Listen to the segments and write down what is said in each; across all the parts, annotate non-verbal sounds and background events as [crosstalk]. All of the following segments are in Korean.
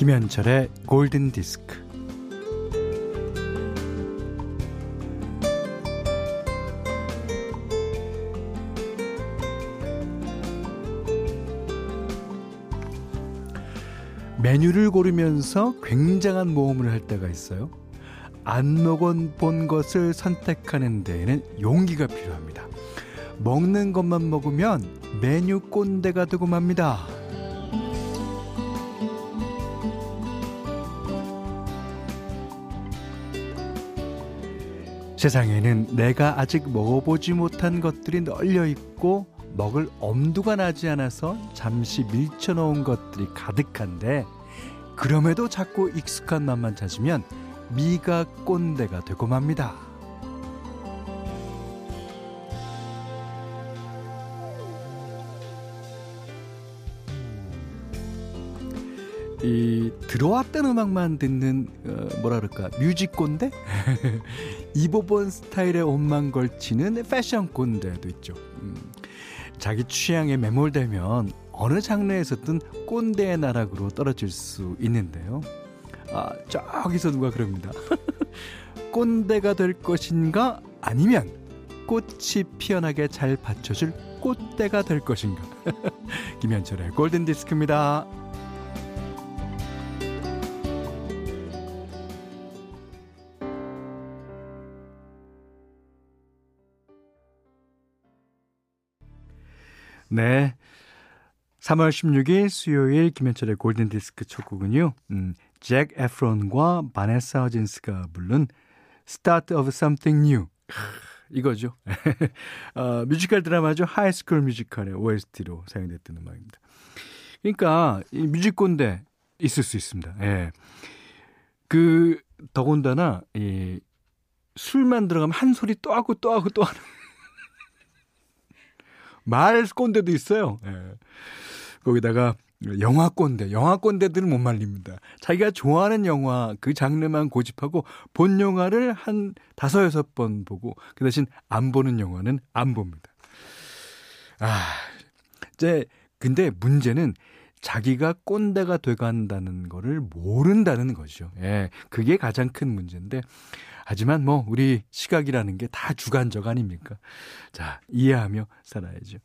김현철의 골든 디스크. 메뉴를 고르면서 굉장한 모험을 할 때가 있어요. 안 먹어본 것을 선택하는 데에는 용기가 필요합니다. 먹는 것만 먹으면 메뉴 꼰대가 되고 맙니다. 세상에는 내가 아직 먹어보지 못한 것들이 널려 있고 먹을 엄두가 나지 않아서 잠시 밀쳐놓은 것들이 가득한데 그럼에도 자꾸 익숙한 맛만 찾으면 미가 꼰대가 되고 맙니다. 이 들어왔던 음악만 듣는 어, 뭐라 그럴까 뮤직 꼰대 이보본 스타일의 옷만 걸치는 패션 꼰대도 있죠. 음, 자기 취향에 매몰되면 어느 장르에서든 꼰대의 나락으로 떨어질 수 있는데요. 아 저기서 누가 그럽니다. [laughs] 꼰대가 될 것인가 아니면 꽃이 피어나게 잘 받쳐줄 꽃대가 될 것인가. [laughs] 김현철의 골든 디스크입니다. 네. 3월 16일 수요일 김현철의 골든디스크 첫 곡은요. 음, 잭 에프론과 바네사 허진스가 부른 Start of Something New. 이거죠. [laughs] 어, 뮤지컬 드라마죠. 하이스쿨 뮤지컬의 OST로 사용됐던 음악입니다. 그러니까 이 뮤직꼰대 있을 수 있습니다. 예. 그 더군다나 이 술만 들어가면 한 소리 또 하고 또 하고 또 하는 말 꼰대도 있어요. 예. 거기다가 영화 꼰대, 영화 꼰대들은 못 말립니다. 자기가 좋아하는 영화 그 장르만 고집하고 본 영화를 한 다섯 여섯 번 보고 그 대신 안 보는 영화는 안 봅니다. 아, 이제 근데 문제는 자기가 꼰대가 돼간다는 거를 모른다는 거죠. 예, 그게 가장 큰 문제인데 하지만 뭐 우리 시각이라는 게 다 주관적 아닙니까? 자, 이해하며 살아야죠.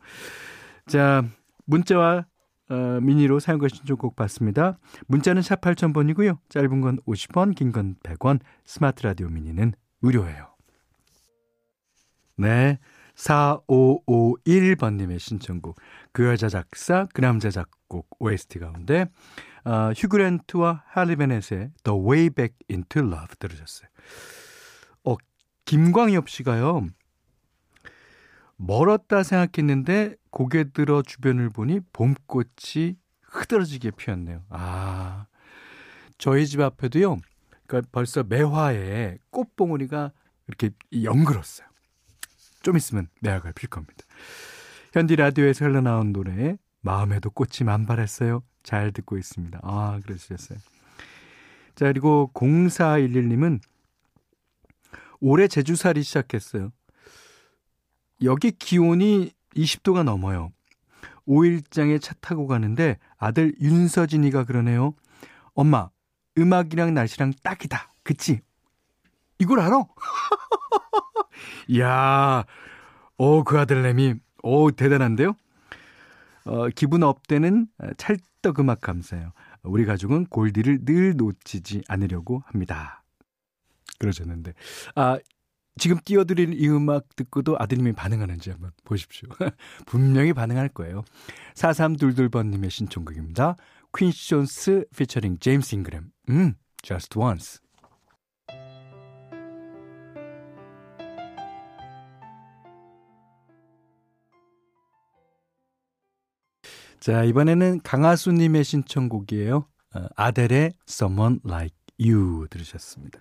자, 문자와 어, 미니로 사용과 신청곡 받습니다. 문자는 샵 8000번이고요. 짧은 건 50원, 긴 건 100원, 스마트 라디오 미니는 무료예요. 네. 4551번님의 신청곡. 그 여자 작사, 그 남자 작곡 OST 가운데 어, 휴그랜트와 할리베넷의 The Way Back into Love 들으셨어요. 어, 김광엽 씨가요. 멀었다 생각했는데 고개 들어 주변을 보니 봄꽃이 흐드러지게 피었네요. 아, 저희 집 앞에도요. 그러니까 벌써 매화에 꽃봉오리가 이렇게 연글었어요. 좀 있으면 매화가 필 겁니다. 현디 라디오에서 흘러나온 노래 마음에도 꽃이 만발했어요. 잘 듣고 있습니다. 아, 그러셨어요. 자, 그리고 0411님은 올해 제주살이 시작했어요. 여기 기온이 20도가 넘어요. 5일장에 차 타고 가는데 아들 윤서진이가 그러네요. 엄마, 음악이랑 날씨랑 딱이다. 그치? 이걸 알아? [laughs] 이야, 오, 그 아들내미, 오, 대단한데요? 어, 기분 업되는 찰떡 음악 감사해요. 우리 가족은 골디를 늘 놓치지 않으려고 합니다. 그러셨는데. 아, 지금 띄워드릴 이 음악 듣고도 아드님이 반응하는지 한번 보십시오. [laughs] 분명히 반응할 거예요. 4322번님의 신청곡입니다. 퀸시 존스 피처링 제임스 잉그램. 음, Just Once. 자, 이번에는 강하수님의 신청곡이에요. 어, 아델의 Someone Like You 들으셨습니다.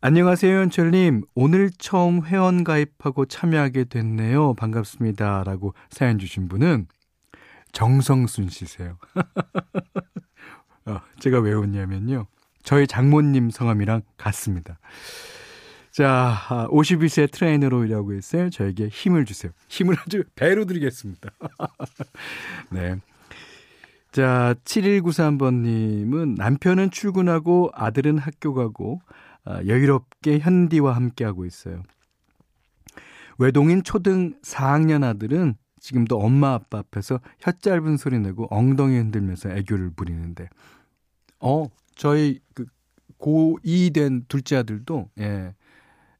안녕하세요, 현철님. 오늘 처음 회원 가입하고 참여하게 됐네요. 반갑습니다. 라고 사연 주신 분은 정성순 씨세요. [laughs] 어, 제가 왜 웃냐면요. 저희 장모님 성함이랑 같습니다. 자, 52세 트레이너로 일하고 있어요. 저에게 힘을 주세요. 힘을 아주 배로 드리겠습니다. [laughs] 네. 자, 7193번님은 남편은 출근하고 아들은 학교 가고 아, 여유롭게 현디와 함께하고 있어요. 외동인 초등 4학년 아들은 지금도 엄마 아빠 앞에서 혀 짧은 소리 내고 엉덩이 흔들면서 애교를 부리는데, 어, 저희 그 고2 된 둘째 아들도, 예,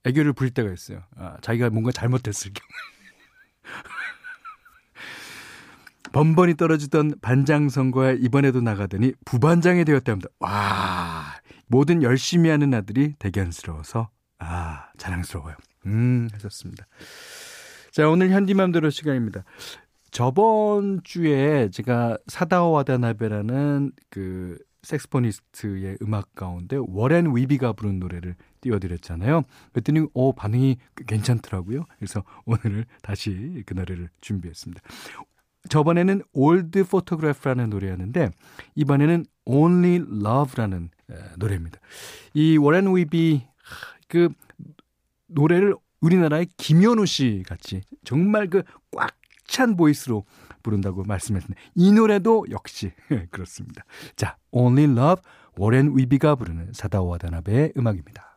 애교를 부릴 때가 있어요. 아, 자기가 뭔가 잘못했을 경우에. [laughs] 번번이 떨어지던 반장 선거에 이번에도 나가더니 부반장이 되었답니다. 와, 뭐든 열심히 하는 아들이 대견스러워서 아, 자랑스러워요. 음, 하셨습니다. 자, 오늘 현디맘대로 시간입니다. 저번 주에 제가 사다오 와다나베라는 그 섹스포니스트의 음악 가운데 워렌 위비가 부른 노래를 띄워드렸잖아요. 그랬더니 오 반응이 괜찮더라고요. 그래서 오늘을 다시 그 노래를 준비했습니다. 저번에는 Old Photograph라는 노래였는데 이번에는 Only Love라는 노래입니다. 이 워렌 위비 그 노래를 우리나라의 김현우 씨 같이 정말 그 꽉 찬 보이스로 부른다고 말씀했는데 이 노래도 역시 [laughs] 그렇습니다. 자, Only Love 워렌 위비가 부르는 사다오 와다나베의 음악입니다.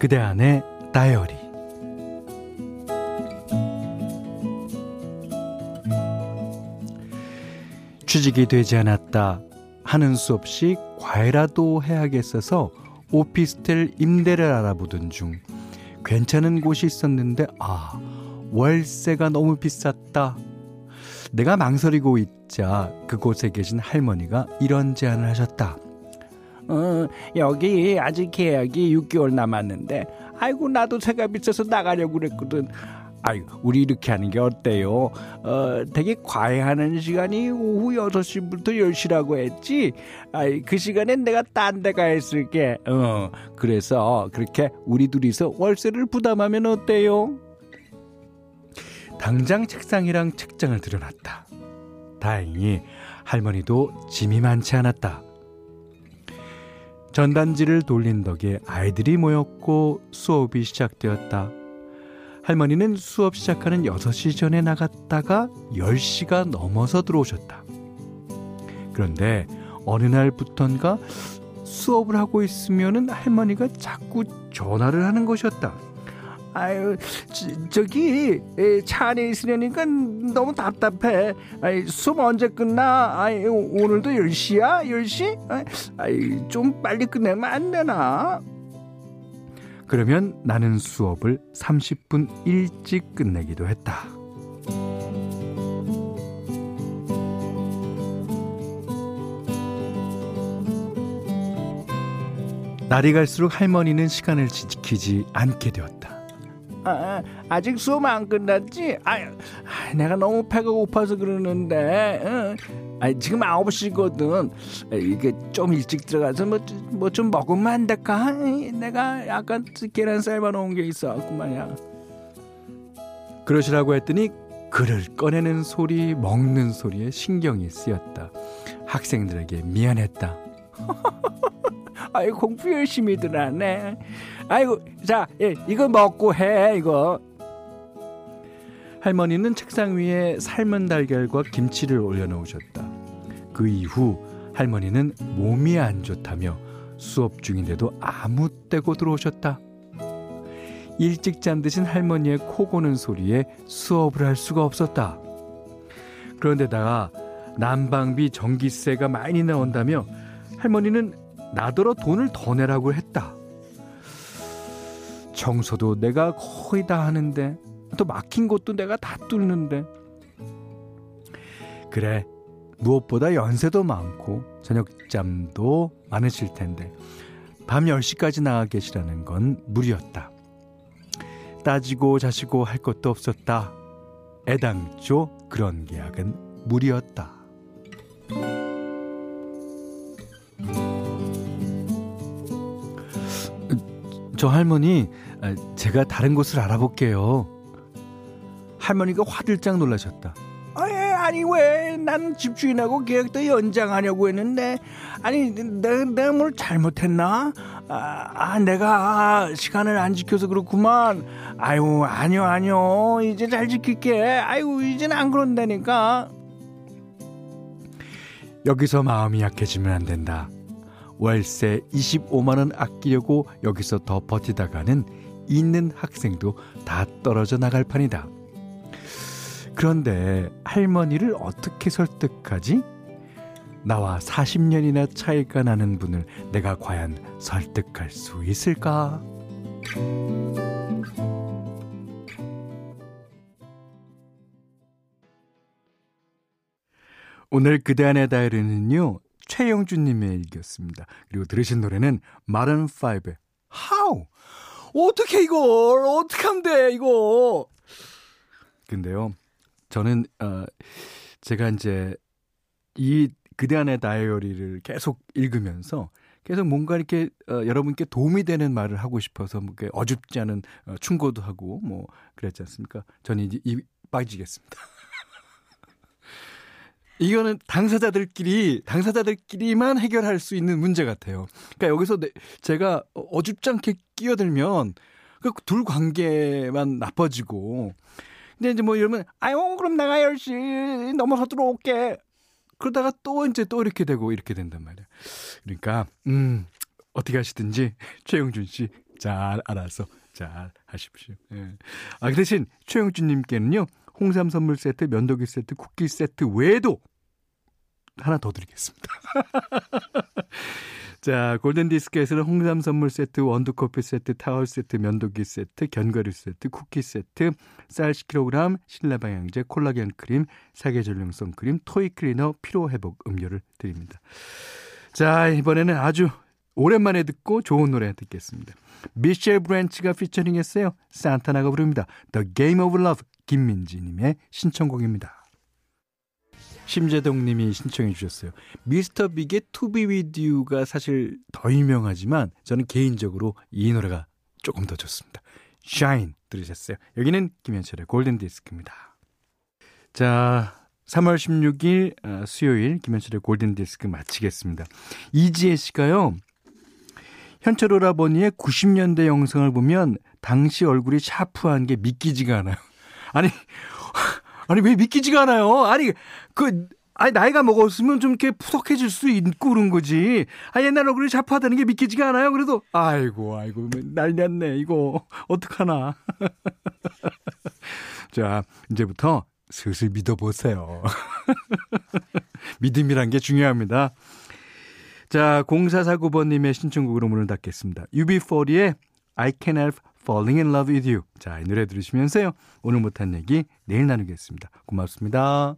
그대 안의 다이어리. 취직이 되지 않았다 하는 수 없이 과외라도 해야겠어서 오피스텔 임대를 알아보던 중 괜찮은 곳이 있었는데 아 월세가 너무 비쌌다 내가 망설이고 있자 그곳에 계신 할머니가 이런 제안을 하셨다 어, 여기 아직 계약이 6개월 남았는데, 아이고, 나도 새가 비싸서 나가려고 그랬거든. 아유, 우리 이렇게 하는 게 어때요? 어, 되게 과외하는 시간이 오후 6시부터 10시라고 했지? 아이, 그 시간엔 내가 딴 데 가 있을게. 어, 그래서 그렇게 우리 둘이서 월세를 부담하면 어때요? 당장 책상이랑 책장을 들여놨다. 다행히 할머니도 짐이 많지 않았다. 전단지를 돌린 덕에 아이들이 모였고 수업이 시작되었다. 할머니는 수업 시작하는 6시 전에 나갔다가 10시가 넘어서 들어오셨다. 그런데 어느 날부턴가 수업을 하고 있으면은 할머니가 자꾸 전화를 하는 것이었다. 아유, 저, 기차 안에 있으려니까 너무 답답해. 아이, 수업 언제 끝나? 아이, 오늘도 10시야? 10시? 아이, 좀 빨리 끝내면 안 되나? 그러면 나는 수업을 30분 일찍 끝내기도 했다. 날이 갈수록 할머니는 시간을 지키지 않게 되었다. 아, 아직 수업 안 끝났지? 아, 내가 너무 배가 고파서 그러는데. 어? 아, 지금 9시거든. 이게 좀 일찍 들어가서 뭐 뭐 좀 먹으면 안 될까? 내가 약간 계란 삶아 놓은 게 있어갖고 말이야. 그러시라고 했더니 글을 꺼내는 소리, 먹는 소리에 신경이 쓰였다. 학생들에게 미안했다. [laughs] 아이 공부 열심히들 하네. 아이고 자 예, 이거 먹고 해 이거. 할머니는 책상 위에 삶은 달걀과 김치를 올려놓으셨다. 그 이후 할머니는 몸이 안 좋다며 수업 중인데도 아무 때고 들어오셨다. 일찍 잠드신 할머니의 코 고는 소리에 수업을 할 수가 없었다. 그런데다가 난방비 전기세가 많이 나온다며 할머니는 나더러 돈을 더 내라고 했다. 청소도 내가 거의 다 하는데 또 막힌 곳도 내가 다 뚫는데 그래 무엇보다 연세도 많고 저녁잠도 많으실 텐데 밤 10시까지 나가 계시라는 건 무리였다. 따지고 자시고 할 것도 없었다. 애당초 그런 계약은 무리였다. 저 할머니, 아, 제가 다른 곳을 알아볼게요. 할머니가 화들짝 놀라셨다. 아, 예, 아니 왜 난 집주인하고 계약도 연장하려고 했는데 아니 내가, 내가 뭘 잘못했나? 아, 아 내가 시간을 안 지켜서 그렇구만. 아유 아니요 아니요 이제 잘 지킬게. 아유 이제는 안 그런다니까. 여기서 마음이 약해지면 안 된다. 월세 25만 원 아끼려고 여기서 더 버티다가는 있는 학생도 다 떨어져 나갈 판이다. 그런데 할머니를 어떻게 설득하지? 나와 40년이나 차이가 나는 분을 내가 과연 설득할 수 있을까? 오늘 그대 안의 다이어리는요, 최영준님의 일기였습니다. 그리고 들으신 노래는 마른5의 How? 어떻게 이걸, 어떻게 하면 돼, 이거. 근데요, 저는, 어, 제가 이제 이 그대 안의 다이어리를 계속 읽으면서 계속 뭔가 이렇게 어, 여러분께 도움이 되는 말을 하고 싶어서 뭐 어줍지 않은 어, 충고도 하고 뭐 그랬지 않습니까? 저는 이제 이 빠지겠습니다. 이거는 당사자들끼리 당사자들끼리만 해결할 수 있는 문제 같아요. 그러니까 여기서 내, 제가 어줍지 않게 끼어들면 그둘 관계만 나빠지고 근데 이제 뭐 이러면 아유 그럼 내가 10시 넘어서 들어올게. 그러다가 또 이제 또 이렇게 되고 이렇게 된단 말이야. 그러니까 음 어떻게 하시든지 최영준 씨 잘 알아서 잘 하십시오. 예. 아, 그 대신 최영준님께는요 홍삼 선물 세트, 면도기 세트, 쿠키 세트 외에도 하나 더 드리겠습니다. [laughs] 자, 골든디스크에서는 홍삼 선물 세트, 원두커피 세트, 타월 세트, 면도기 세트, 견과류 세트, 쿠키 세트, 쌀 10kg, 실내방향제, 콜라겐 크림, 사계 전용 선크림, toy cleaner, 피로회복 음료를 드립니다. 자, 이번에는 아주 오랜만에 듣고 좋은 노래 듣겠습니다. 미셸 브랜치가 피처링했어요. 산타나가 부릅니다. The Game of Love 김민지님의 신청곡입니다. 심재동 님이 신청해 주셨어요. 미스터 빅의 Be With You가 사실 더 유명하지만 저는 개인적으로 이 노래가 조금 더 좋습니다. Shine 들으셨어요. 여기는 김현철의 골든 디스크입니다. 자, 3월 16일 어, 수요일 김현철의 골든 디스크 마치겠습니다. 이지혜 씨가요. 현철 오라버니의 90년대 영상을 보면 당시 얼굴이 샤프한 게 믿기지가 않아요. 아니 아니 왜 믿기지가 않아요? 아니 그 아니 나이가 먹었으면 좀 이렇게 푸석해질 수 있고 그런 거지. 아 옛날 얼굴이 자파하다는 게 믿기지가 않아요. 그래도 아이고 아이고 난리났네 이거 어떡하나. [laughs] 자 이제부터 슬슬 믿어보세요. [laughs] 믿음이란 게 중요합니다. 자 0449번님의 신청곡으로 문을 닫겠습니다. UB40의 I Can Help Falling in Love with You. 자, 이 노래 들으시면서요. 오늘 못한 얘기 내일 나누겠습니다. 고맙습니다.